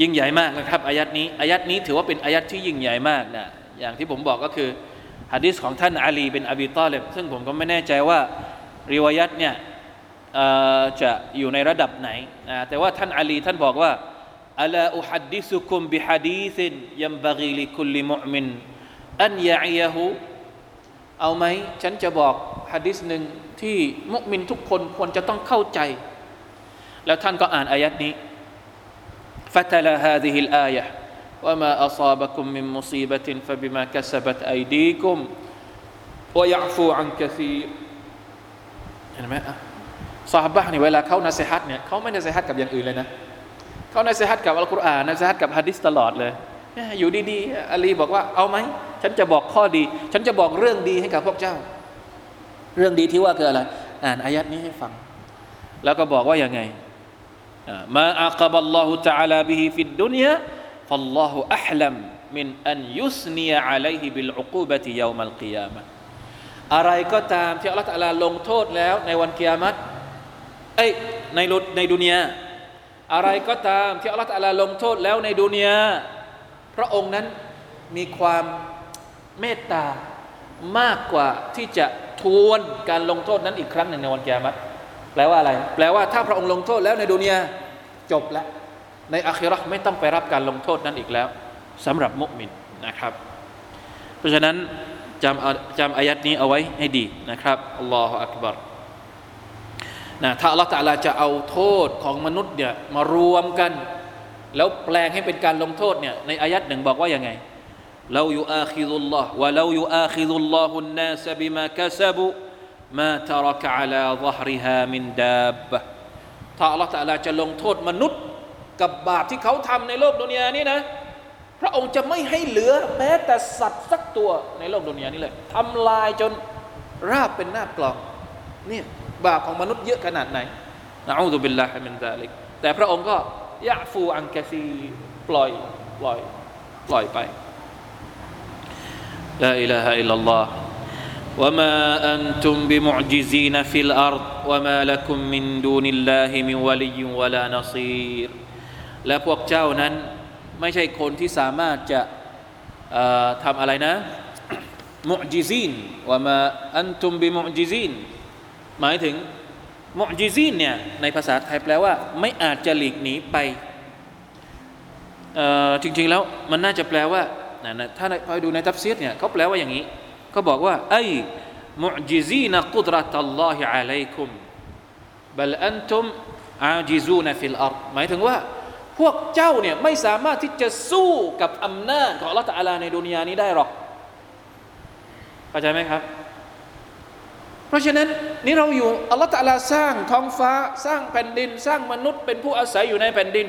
ยิ่งใหญ่มากนะครับอายัดนี้อายัดนี้ถือว่าเป็นอายัดที่ยิ่งใหญ่มากนะอย่างที่ผมบอกก็คือฮะดิษของท่านอาลีเป็นอบีตอเลบซึ่งผมก็ไม่แน่ใจว่าริวายัตเนี่ยจะอยู่ในระดับไหนนะแต่ว่าท่านอาลีท่านบอกว่า อัลาอุฮัดดิสุคุมบิฮะดีซินยัมบะกีลิคุลิมุมินอันยะอียะฮูเอาไหมฉันจะบอกฮะดิษหนึ่งที่มุมินทุกคนควรจะต้องเข้าใจ แล้วท่านก็อ่านอายัดนี้ فتلا هذه الآية وما أصابكم من مصيبة فبما كسبت أيديكم ويعفو عن كثير เห็นไหมซาฮาบะนี่เวลาเขานาเซฮัตเนี่ยเขาไม่นาเซฮัตกับอย่างอื่นเลยนะ เขานะซีฮัตกับอัลกุรอานนะซีฮัตกับฮะดิษตลอดเลยอยู่ดีๆอาลีบอกว่าเอาไหมฉันจะบอกข้อดี ฉันจะบอกเรื่องดีให้กับพวกเจ้า เรื่องดีที่ว่าคืออะไรอ่านอายัดนี้ให้ฟัง แล้วก็บอกว่ายังไงมาอักบัลลอฮุตะอาลาบิฮิฟิดดุนยาฟัลลอฮุอัลลัมมินอันยุสเนียอะลัยฮิบิลอุกูบะติยามัลกิยามะอะไรก็ตามที่อัลลอฮฺลงโทษแล้วในวันกิยามัตเอ้ยในในดุนยา อะไรก็ตามที่อัลลอฮฺตะลาลงโทษแล้วในดุนยาพระองค์นั้นมีความเมตตามากกว่าที่จะทวนการลงโทษนั้นอีกครั้งหนึ่งในวันกิยามัตแปลว่าอะไร แปลว่าถ้าพระองค์ลงโทษแล้วในดุนยาจบแล้วในอาคิรอไม่ต้องไปรับการลงโทษนั้นอีกแล้วสำหรับมุสลิมนะครับ เพราะฉะนั้นจำจำอายัดนี้เอาไว้ให้ดีนะครับอัลลอฮฺอักบาร นะถ้าอัลลอฮฺตาลาจะเอาโทษของมนุษย์เนี่ยมารวมกัน แล้วแปลงให้เป็นการลงโทษเนี่ยในอายัดหนึ่งบอกว่ายังไงولو يؤاخذ الله ولو يؤاخذ الله الناس بما كسبوا ما ترك على ظهرها من دابةถ้าอัลลอฮฺตาลาจะลงโทษมนุษย์ กับบาปที่เขาทำในโลกดุนยานี้นะ พระองค์จะไม่ให้เหลือแม้แต่สัตว์สักตัวในโลกดุนยานี้เลยทำลายจนราบเป็นหน้ากลองเนี่ย บาปของมนุษย์เยอะขนาดไหนนะอูดุบิลลาฮิมินซาลิกแต่พระองค์ก็ยะฟูอังกะซีปล่อยปล่อยปล่อยไปลาอิลาฮะอิลลัลลอฮ์ وما أنتم بمعجزين في الأرض وما لكم من دون الله من ولي ولا نصير และพวกเจ้านั้นไม่ใช่คนที่สามารถจะทำอะไรนะมุจิซีนว่ามาอันตุมบิมุจิซีน หมายถึงمعجزين เนี่ยในภาษาไทยแปลว่า ไม่อาจจะหลีกหนีไปจริงๆแล้วมันน่าจะแปลว่าถ้าไปดูในทัฟซีรเนี่ยเขาแปลว่าอย่างนี้เขาบอกว่าأي معجزين قدرة الله عليكم بل أنتم عاجزون في الأرضหมายถึงว่า พวกเจ้าเนี่ยไม่สามารถที่จะสู้กับอำนาจของอัลลอฮฺตะอาลาในดุนยานี้ได้หรอกเข้าใจไหมครับ เพราะฉะนั้นนี่เราอยู่อัลลอฮฺตะอาลาสร้างท้องฟ้าสร้างแผ่นดิน สร้างมนุษย์เป็นผู้อาศัยอยู่ในแผ่นดิน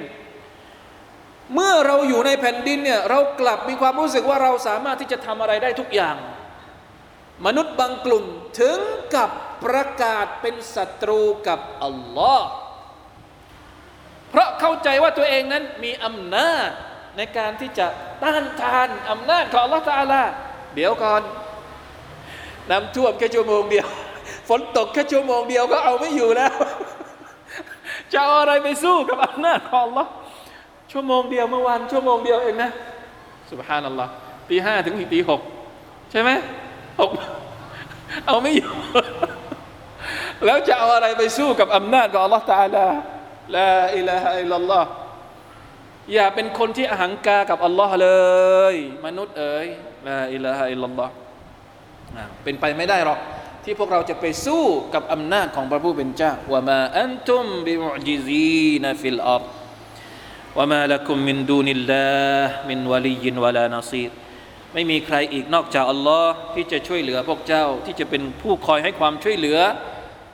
เมื่อเราอยู่ในแผ่นดินเนี่ยเรากลับมีความรู้สึกว่าเราสามารถที่จะทำอะไรได้ทุกอย่าง มนุษย์บางกลุ่มถึงกับประกาศเป็นศัตรูกับอัลลอฮ์เพราะเข้าใจว่าตัวเองนั้นมีอำนาจในการที่จะต้านทานอำนาจของอัลลอฮ์ตาลาเดี๋ยวก่อนน้ำท่วมแค่ชั่วโมงเดียว ฝนตกแค่ชั่วโมงเดียวก็เอาไม่อยู่แล้ว จะเอาอะไรไปสู้กับอำนาจของอัลลอฮ์ชั่วโมงเดียวเมื่อวานชั่วโมงเดียวเองนะสุบฮานัลลอฮ์ตีห้าถึงตีหกใช่ไหมหกเอาไม่อยู่ แล้วจะเอาอะไรไปสู้กับอำนาจของอัลลอฮ์ตาลาلا إله إلا الله อย่าเป็นคนที่อหังกากับอัลลอฮ์เลย มนุษย์เอ๋ยلا إله إلا الله เป็นไปไม่ได้หรอก ที่พวกเราจะไปสู้กับอำนาจของพระผู้เป็นเจ้าว่ามาอันตุมบิมุจิซีนฟิลอัรว่ามาละกุมมินดูนิลลาห์มินวะลียินวะลานาซีรไม่มีใครอีกนอกจากอัลลอฮ์ที่จะช่วยเหลือพวกเจ้า ที่จะเป็นผู้คอยให้ความช่วยเหลือ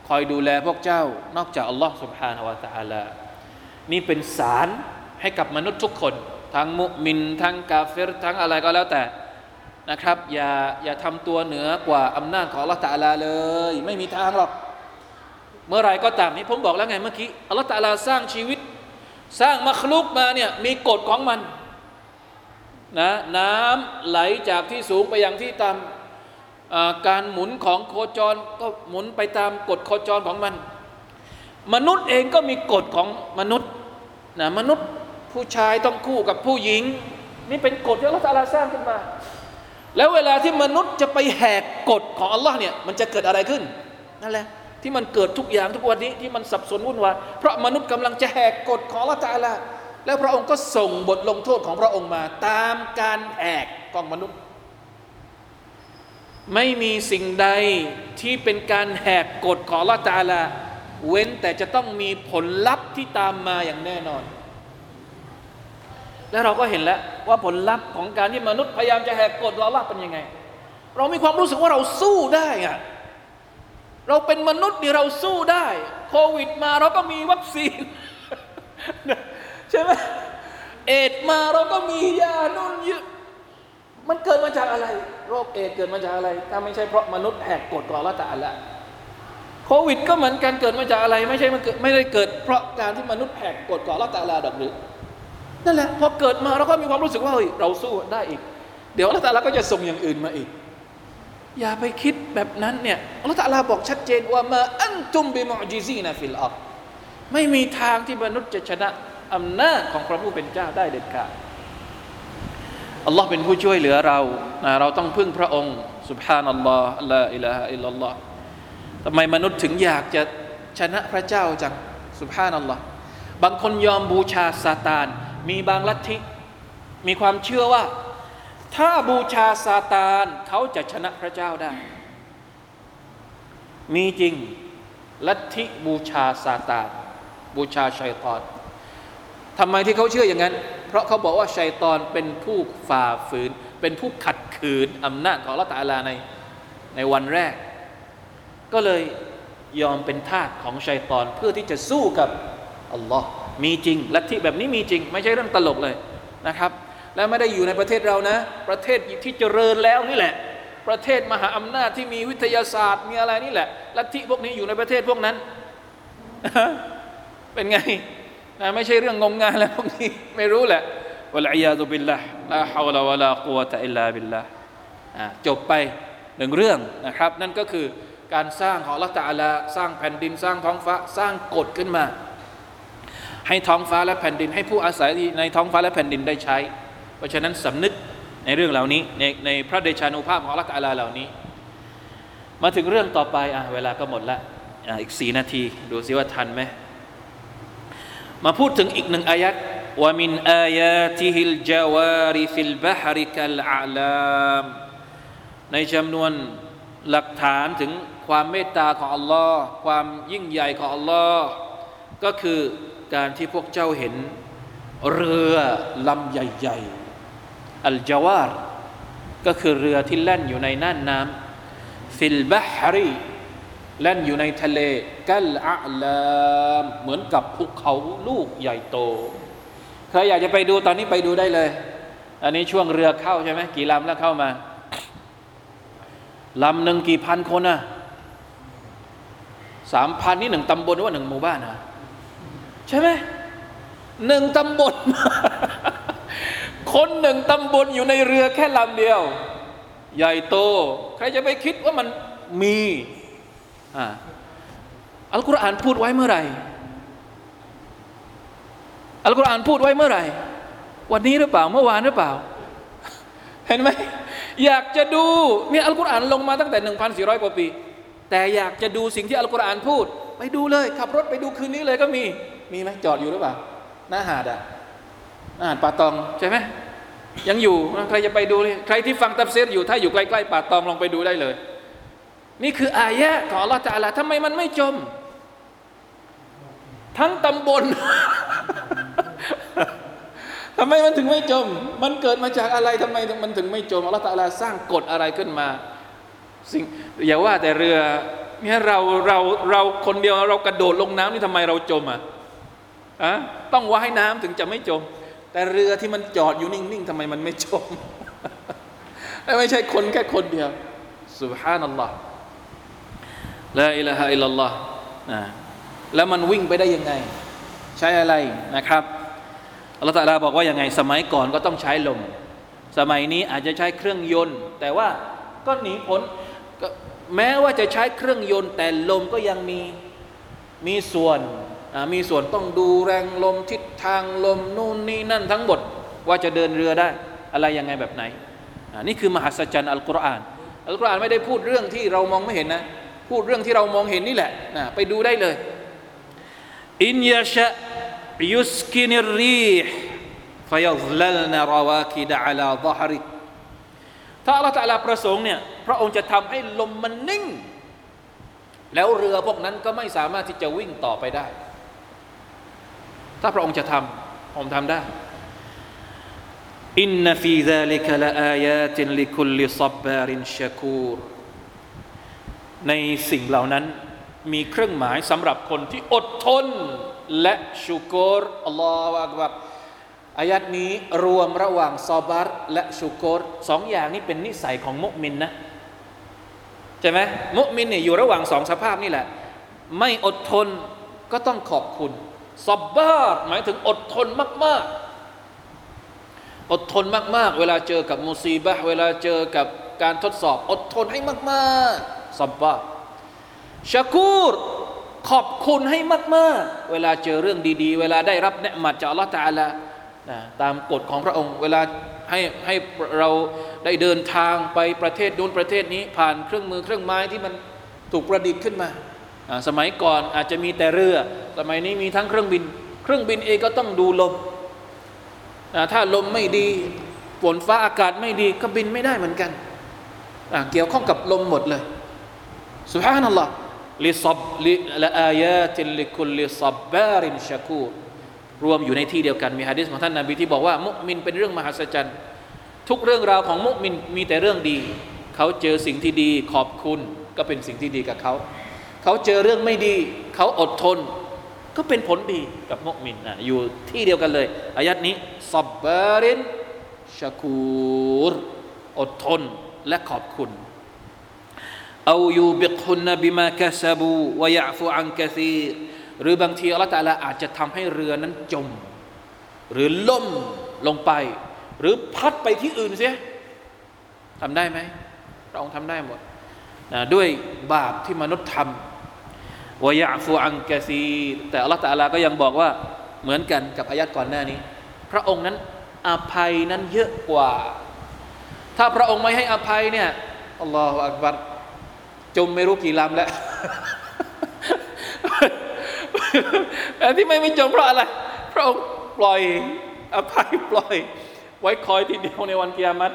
คอยดูแลพวกเจ้า นอกจากอัลลอฮ์ سبحانه และ تعالى นี่เป็นสารให้กับมนุษย์ทุกคน ทั้งมุมิน ทั้งกาเฟรทั้งอะไรก็แล้วแต่ นะครับอย่าอย่าทำตัวเหนือกว่าอำนาจของอัลลอฮ์ตะอาลาเลย ไม่มีทางหรอก เมื่อไรก็ตามนี่ผมบอกแล้วไงเมื่อกี้อัลลอฮ์ตะอาลาสร้างชีวิต สร้างมัคลุกมาเนี่ยมีกฎของมันนะน้ำไหลจากที่สูงไปยังที่ต่ำการหมุนของโคจรก็หมุนไปตามกฎโคจรของมัน มนุษย์เองก็มีกฎของมนุษย์นะมนุษย์ผู้ชายต้องคู่กับผู้หญิง นี่เป็นกฎที่อัลลอฮฺสร้างขึ้นมา แล้วเวลาที่มนุษย์จะไปแหกกฎของอัลลอฮ์เนี่ยมันจะเกิดอะไรขึ้นนั่นแหละที่มันเกิดทุกอย่างทุกวันนี้ที่มันสับสนวุ่นวายเพราะมนุษย์กำลังจะแหกกฎของอัลลอฮฺแล้วพระองค์ก็ส่งบทลงโทษของพระองค์มา ตามการแหกของมนุษย์ ไม่มีสิ่งใดที่เป็นการแหกกฎของละตาลาเว้นแต่จะต้องมีผลลัพธ์ที่ตามมาอย่างแน่นอน แล้วเราก็เห็นแล้วว่าผลลัพธ์ของการที่มนุษย์พยายามจะแหกกฎเราละเป็นยังไง เรามีความรู้สึกว่าเราสู้ได้อะเราเป็นมนุษย์นี่เราสู้ได้ โควิดมาเราก็มีวัคซีนใช่ไหมเอดส์มาเราก็มียานุ่นเยอะมันเกิดมาจากอะไร โรคเอดส์เกิดมาจากอะไร ถ้าไม่ใช่เพราะมนุษย์แหกกฎของอัลลอฮฺตะอาลาโควิดก็เหมือนกันเกิดมาจากอะไร ไม่ใช่มันเกิดไม่ได้เกิดเพราะการที่มนุษย์แหกกฎของอัลลอฮฺตะอาลาดอกหรือ นั่นแหละพอเกิดมาเราก็มีความรู้สึกว่าเฮ้ยเราสู้ได้อีก เดี๋ยวอัลลอฮฺตะอาลาก็จะส่งอย่างอื่นมาอีก อย่าไปคิดแบบนั้นเนี่ยอัลลอฮฺตะอาลาบอกชัดเจนوما أنتم بمعجزين في الأرضไม่มีทางที่มนุษย์จะชนะอำนาจของพระผู้เป็นเจ้าได้เด็ดขาดอัลลอฮ์เป็นผู้ช่วยเหลือเราเราต้องพึ่งพระองค์สุบฮานัลลอฮ์ลาอิลาฮะอิลลัลลอฮ์ทำไมมนุษย์ถึงอยากจะชนะพระเจ้าจังสุบฮานัลลอฮ์บางคนยอมบูชาซาตาน มีบางลัทธิมีความเชื่อว่า ถ้าบูชาซาตานเขาจะชนะพระเจ้าได้ มีจริงลัทธิบูชาซาตานบูชาชัยตอนทำไมที่เขาเชื่ออย่างนั้น เพราะเขาบอกว่าชัยตอนเป็นผู้ฝ่าฝืน เป็นผู้ขัดขืนอำนาจของละตาลาในในวันแรก ก็เลยยอมเป็นทาสของชัยตอนเพื่อที่จะสู้กับอัลลอฮ์ มีจริงลัทธิแบบนี้มีจริง ไม่ใช่เรื่องตลกเลยนะครับ และไม่ได้อยู่ในประเทศเรานะ ประเทศที่เจริญแล้วนี่แหละ ประเทศมหาอำนาจที่มีวิทยาศาสตร์มีอะไรนี่แหละลัทธิพวกนี้อยู่ในประเทศพวกนั้น เป็นไงนะไม่ใช่เรื่องงมงายแล้วพวกนี้ไม่รู้แหละวะลัยยาตุบิลละลาฮาวลาวะลากุวะตะอิลลาบิลละจบไปหนึ่งเรื่องนะครับ นั่นก็คือการสร้างของละตาลาสร้างแผ่นดินสร้างท้องฟ้าสร้างกฎขึ้นมา ให้ท้องฟ้าและแผ่นดิน ให้ผู้อาศัยในท้องฟ้าและแผ่นดินได้ใช้ เพราะฉะนั้นสำนึกในเรื่องเหล่านี้ในในพระเดชานุภาพของอัลลอฮฺเหล่านี้ มาถึงเรื่องต่อไปอะเวลาก็หมดละอะอีกสี่นาทีดูซิว่าทันไหมมาพูดถึงอีกหนึ่งอายัดومن آياته الجوار في البحر كالأعلامในจำนวนหลักฐานถึงความเมตตาของอัลลอฮ์ความยิ่งใหญ่ของอัลลอฮ์ก็คือ การที่พวกเจ้าเห็น เรือลำใหญ่ๆ الجوار ก็คือเรือที่แล่นอยู่ในน่านน้ำ في البحر แล่นอยู่ในทะเล كالأعلام เหมือนกับภูเขาลูกใหญ่โต ใครอยากจะไปดูตอนนี้ไปดูได้เลย อันนี้ช่วงเรือเข้าใช่ไหมกี่ลำแล้วเข้ามาลำหนึ่งกี่พันคนอะสามพันนี่หนึ่งตำบลหรือว่าหนึ่งหมู่บ้านอะ ใช่ไหมหนึ่งตำบลคนหนึ่งตำบลอยู่ในเรือแค่ลำเดียว ใหญ่โต ใครจะไปคิดว่ามันมีอ่าอัลกุรอานพูดไว้เมื่อไหร่อัลกุรอานพูดไว้เมื่อไหร่ วันนี้หรือเปล่าเมื่อวานหรือเปล่า เห็นไหมอยากจะดูเนี่ยอัลกุรอานลงมาตั้งแต่ 1,400 กว่าปี แต่อยากจะดูสิ่งที่อัลกุรอานพูด ไปดูเลย ขับรถไปดูคืนนี้เลยก็มี มีไหมจอดอยู่หรือเปล่า หน้าหาดอะหน้าหาดป่าตองใช่ไหมยังอยู่ใครจะไปดูเลยใครที่ฟังตับเซรอยู่ถ้าอยู่ใกล้ๆป่าตองลองไปดูได้เลย นี่คืออายะของอัลลอฮฺตะอาลาทำไมมันไม่จม ทั้งตำบลทำไมมันถึงไม่จม มันเกิดมาจากอะไรทำไมมันถึงไม่จมอัลลอฮฺตะอาลาสร้างกฎอะไรขึ้นมา สิ่งอย่าว่าแต่เรือเนี่ยเราเราเราคนเดียวเรากระโดดลงน้ำนี่ทำไมเราจมอะ อะต้องว่ายน้ำถึงจะไม่จม แต่เรือที่มันจอดอยู่นิ่งๆทำไมมันไม่จมไม่ใช่คนแค่คนเดียวสุบฮานัลลอฮ์ละอิละฮะอิลลัลลอฮ์นะแล้วมันวิ่งไปได้ยังไง ใช้อะไรนะครับอัลลอฮฺตะลาบอกว่ายังไง สมัยก่อนก็ต้องใช้ลม สมัยนี้อาจจะใช้เครื่องยนต์ แต่ว่าก็หนีพ้นแม้ว่าจะใช้เครื่องยนต์ แต่ลมก็ยังมีมีส่วน มีส่วนต้องดูแรงลมทิศทางลมนู่นนี่นั่นทั้งหมดว่าจะเดินเรือได้อะไรยังไงแบบไหนนี่คือมหัศจรรย์อัลกุรอานอัลกุรอานไม่ได้พูดเรื่องที่เรามองไม่เห็นนะพูดเรื่องที่เรามองเห็นนี่แหละนะไปดูได้เลย إن يشأ يسكن الريح فيظللن رواكد على ظهره ถ้าอัลลอฮฺตะลาประสงค์เนี่ยพระองค์จะทำให้ลมมันนิ่ง แล้วเรือพวกนั้นก็ไม่สามารถที่จะวิ่งต่อไปได้ ถ้าพระองค์จะทำผมทำได้ إن في ذلك لآيات لكل صبار شكورในสิ่งเหล่านั้นมีเครื่องหมายสำหรับคนที่อดทนและชูกรอัลลอฮฺอักบัรอายัดนี้รวมระหว่างซอบัรและชูกรสองอย่างนี้เป็นนิสัยของมุมินนะใช่ไหมมุมินเนี่ยอยู่ระหว่างสองสภาพนี่แหละ ไม่อดทนก็ต้องขอบคุณ ซอบบาร์หมายถึงอดทนมาก ๆ อดทนมาก ๆ เวลาเจอกับมุซีบะเวลาเจอกับการทดสอบ อดทนให้มาก ๆซอบบาร์ชากูรขอบคุณให้มาก ๆ เวลาเจอเรื่องดี ๆ เวลาได้รับเนืมัดจากอัลลอฮฺตาลานะตามกฎของพระองค์ เวลาให้ให้เราได้เดินทางไปประเทศนู้นประเทศนี้ ผ่านเครื่องมือเครื่องไม้ที่มันถูกประดิษฐ์ขึ้นมา สมัยก่อนอาจจะมีแต่เรือ สมัยนี้มีทั้งเครื่องบิน เครื่องบินเองก็ต้องดูลม ถ้าลมไม่ดีฝนฟ้าอากาศไม่ดีก็บินไม่ได้เหมือนกัน เกี่ยวข้องกับลมหมดเลย سبحان الله لصب ل لآيات لكل صبار شكور รวมอยู่ในที่เดียวกันมีฮะดิษของท่านนาบีที่บอกว่า มุมินเป็นเรื่องมหัศจรรย์ ทุกเรื่องราวของมุมินมีแต่เรื่องดี เขาเจอสิ่งที่ดีขอบคุณก็เป็นสิ่งที่ดีกับเขา เขาเจอเรื่องไม่ดี เขาอดทน ก็เป็นผลดีกับมุมินนะอยู่ที่เดียวกันเลยอายัดนี้ซับบารินชาคูรอดทนและขอบคุณเอายูบิกุนบิมากซาบูวยาฟูอันกะซีหรือบางทีอัลลอฮฺตาลาอาจจะทำให้เรือนั้นจม หรือล่มลงไป หรือพัดไปที่อื่นเสียทำได้ไหมพระองค์ทำได้หมดนะด้วยบาปที่มนุษย์ทำ วยาฟูอันกะซีแต่อัลลอฮฺตาลาก็ยังบอกว่าเหมือนกันกับอายัดก่อนหน้านี้ พระองค์นั้นอภัยนั้นเยอะกว่า ถ้าพระองค์ไม่ให้อภัยเนี่ยอัลลอฮฺอักบัรจมไม่รู้กี่ลำแล้วแต่ที่ไม่ไม่จมเพราะอะไร พระองค์ปล่อยอภัยปล่อย ไว้คอยทีเดียวในวันกิยามัต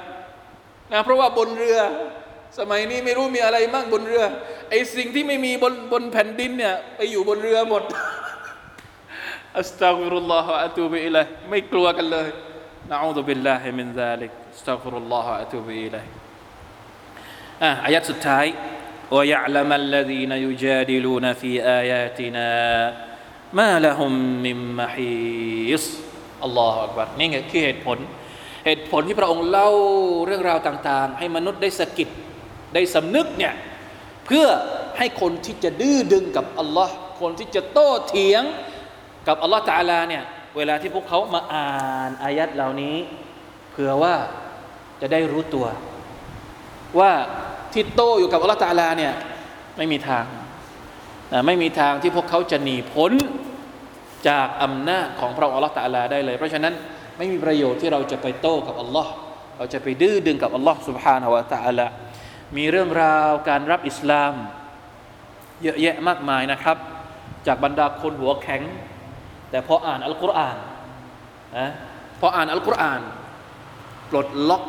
นะเพราะว่าบนเรือ สมัยนี้ไม่รู้มีอะไรมั่งบนเรือไอสิ่งที่ไม่มีบนบนแผ่นดินเนี่ยไปอยู่บนเรือหมดอัสตัฆฟิรุลลอฮฺอะตูบิอิลัยไม่กลัวกันเลยนะอูซุบิลลาฮิมินซาลิกอัสตัฆฟิรุลลอฮฺอะตูบิอิลัยอ่ะอายัดสุดท้าย ويعلم الذين يجادلون في آياتنا ما لهم من محيص อัลลอฮฺอักบัรนี่ไงคือเหตุผล เหตุผลที่พระองค์เล่าเรื่องราวต่าง ๆ ให้มนุษย์ได้สะกิด ได้สำนึกเนี่ยเพื่อให้คนที่จะดื้อดึงกับอัลลอฮ์คนที่จะโต้เถียงกับอัลลอฮ์ตาลาเนี่ยเวลาที่พวกเขามาอ่านอายัดเหล่านี้เผื่อว่าจะได้รู้ตัว ว่าที่โต้อยู่กับอัลลอฮ์ตาลาเนี่ยไม่มีทางไม่มีทางที่พวกเขาจะหนีพ้นจากอำนาจของพระองค์อัลลอฮ์ตาลาได้เลย เพราะฉะนั้นไม่มีประโยชน์ที่เราจะไปโต้กับอัลลอฮ์เราจะไปดื้อดึงกับอัลลอฮ์ سبحانه และ تعالى มีเรื่องราวการรับอิสลาม เยอะแยะมากมายนะครับ จากบรรดาคนหัวแข็ง แต่พออ่านอัลกุรอานนะพออ่านอัลกุรอานปลดล็อก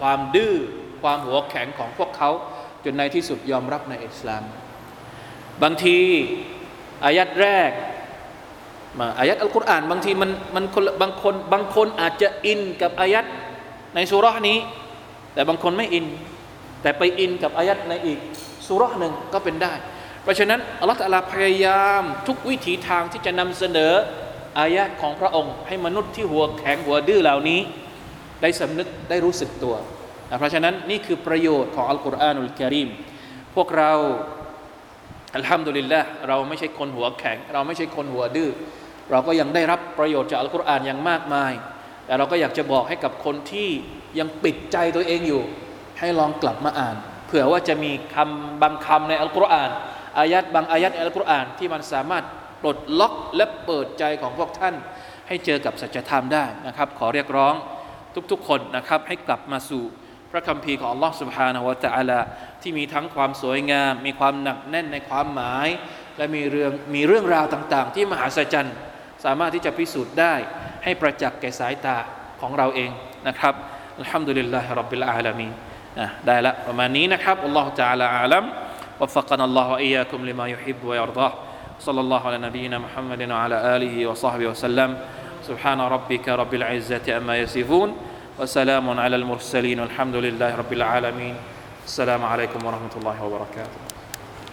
ความดื้อความหัวแข็งของพวกเขาจนในที่สุดยอมรับในอิสลาม บางทีอายัดแรกมาอายัดอัลกุรอานบางทีมันมันคนบางคนบางคนอาจจะอินกับอายัดในสุรานี้ แต่บางคนไม่อิน แต่ไปอินกับอายัดในอีกสุรหนึ่งก็เป็นได้ เพราะฉะนั้นอัลลอฮฺตะลาพยายามทุกวิถีทางที่จะนำเสนออายะของพระองค์ ให้มนุษย์ที่หัวแข็งหัวดื้อเหล่านี้ ได้สำนึกได้รู้สึกตัว เพราะฉะนั้นนี่คือประโยชน์ของอัลกุรอานุลกิริมพวกเราอัลฮัมดุลิลละเราไม่ใช่คนหัวแข็ง เราไม่ใช่คนหัวดื้อเราก็ยังได้รับประโยชน์จากอัลกุรอานอย่างมากมาย แต่เราก็อยากจะบอกให้กับคนที่ยังปิดใจตัวเองอยู่ ให้ลองกลับมาอ่าน เผื่อว่าจะมีคำบางคำในอัลกุรอานอายัดบางอายัดในอัลกุรอานที่มันสามารถปลดล็อกและเปิดใจของพวกท่าน ให้เจอกับสัจธรรมได้นะครับ ขอเรียกร้องทุกๆคนนะครับให้กลับมาสู่พระคัมภีร์ของ Allah سبحانه และ تعالى ที่มีทั้งความสวยงาม มีความหนักแน่นในความหมาย และมีเรื่องมีเรื่องราวต่างๆ ที่มหาศาลสามารถที่จะพิสูจน์ได้ให้ประจักษ์แก่สายตาของเราเองนะครับอัลฮัมดุลิลลาฮิรับบิลอาลามี นะได้ละประมาณนี้นะครับอัลลอฮฺ تعالى อาลัม وفقنا الله وإياكم لما يحب ويرضاه صلى الله على نبينا محمد وعلى آله وصحبه وسلم سبحان ربك رب العزة أما يصفون وسلام على المرسلين والحمد لله رب العالمين السلام عليكم ورحمة الله وبركاته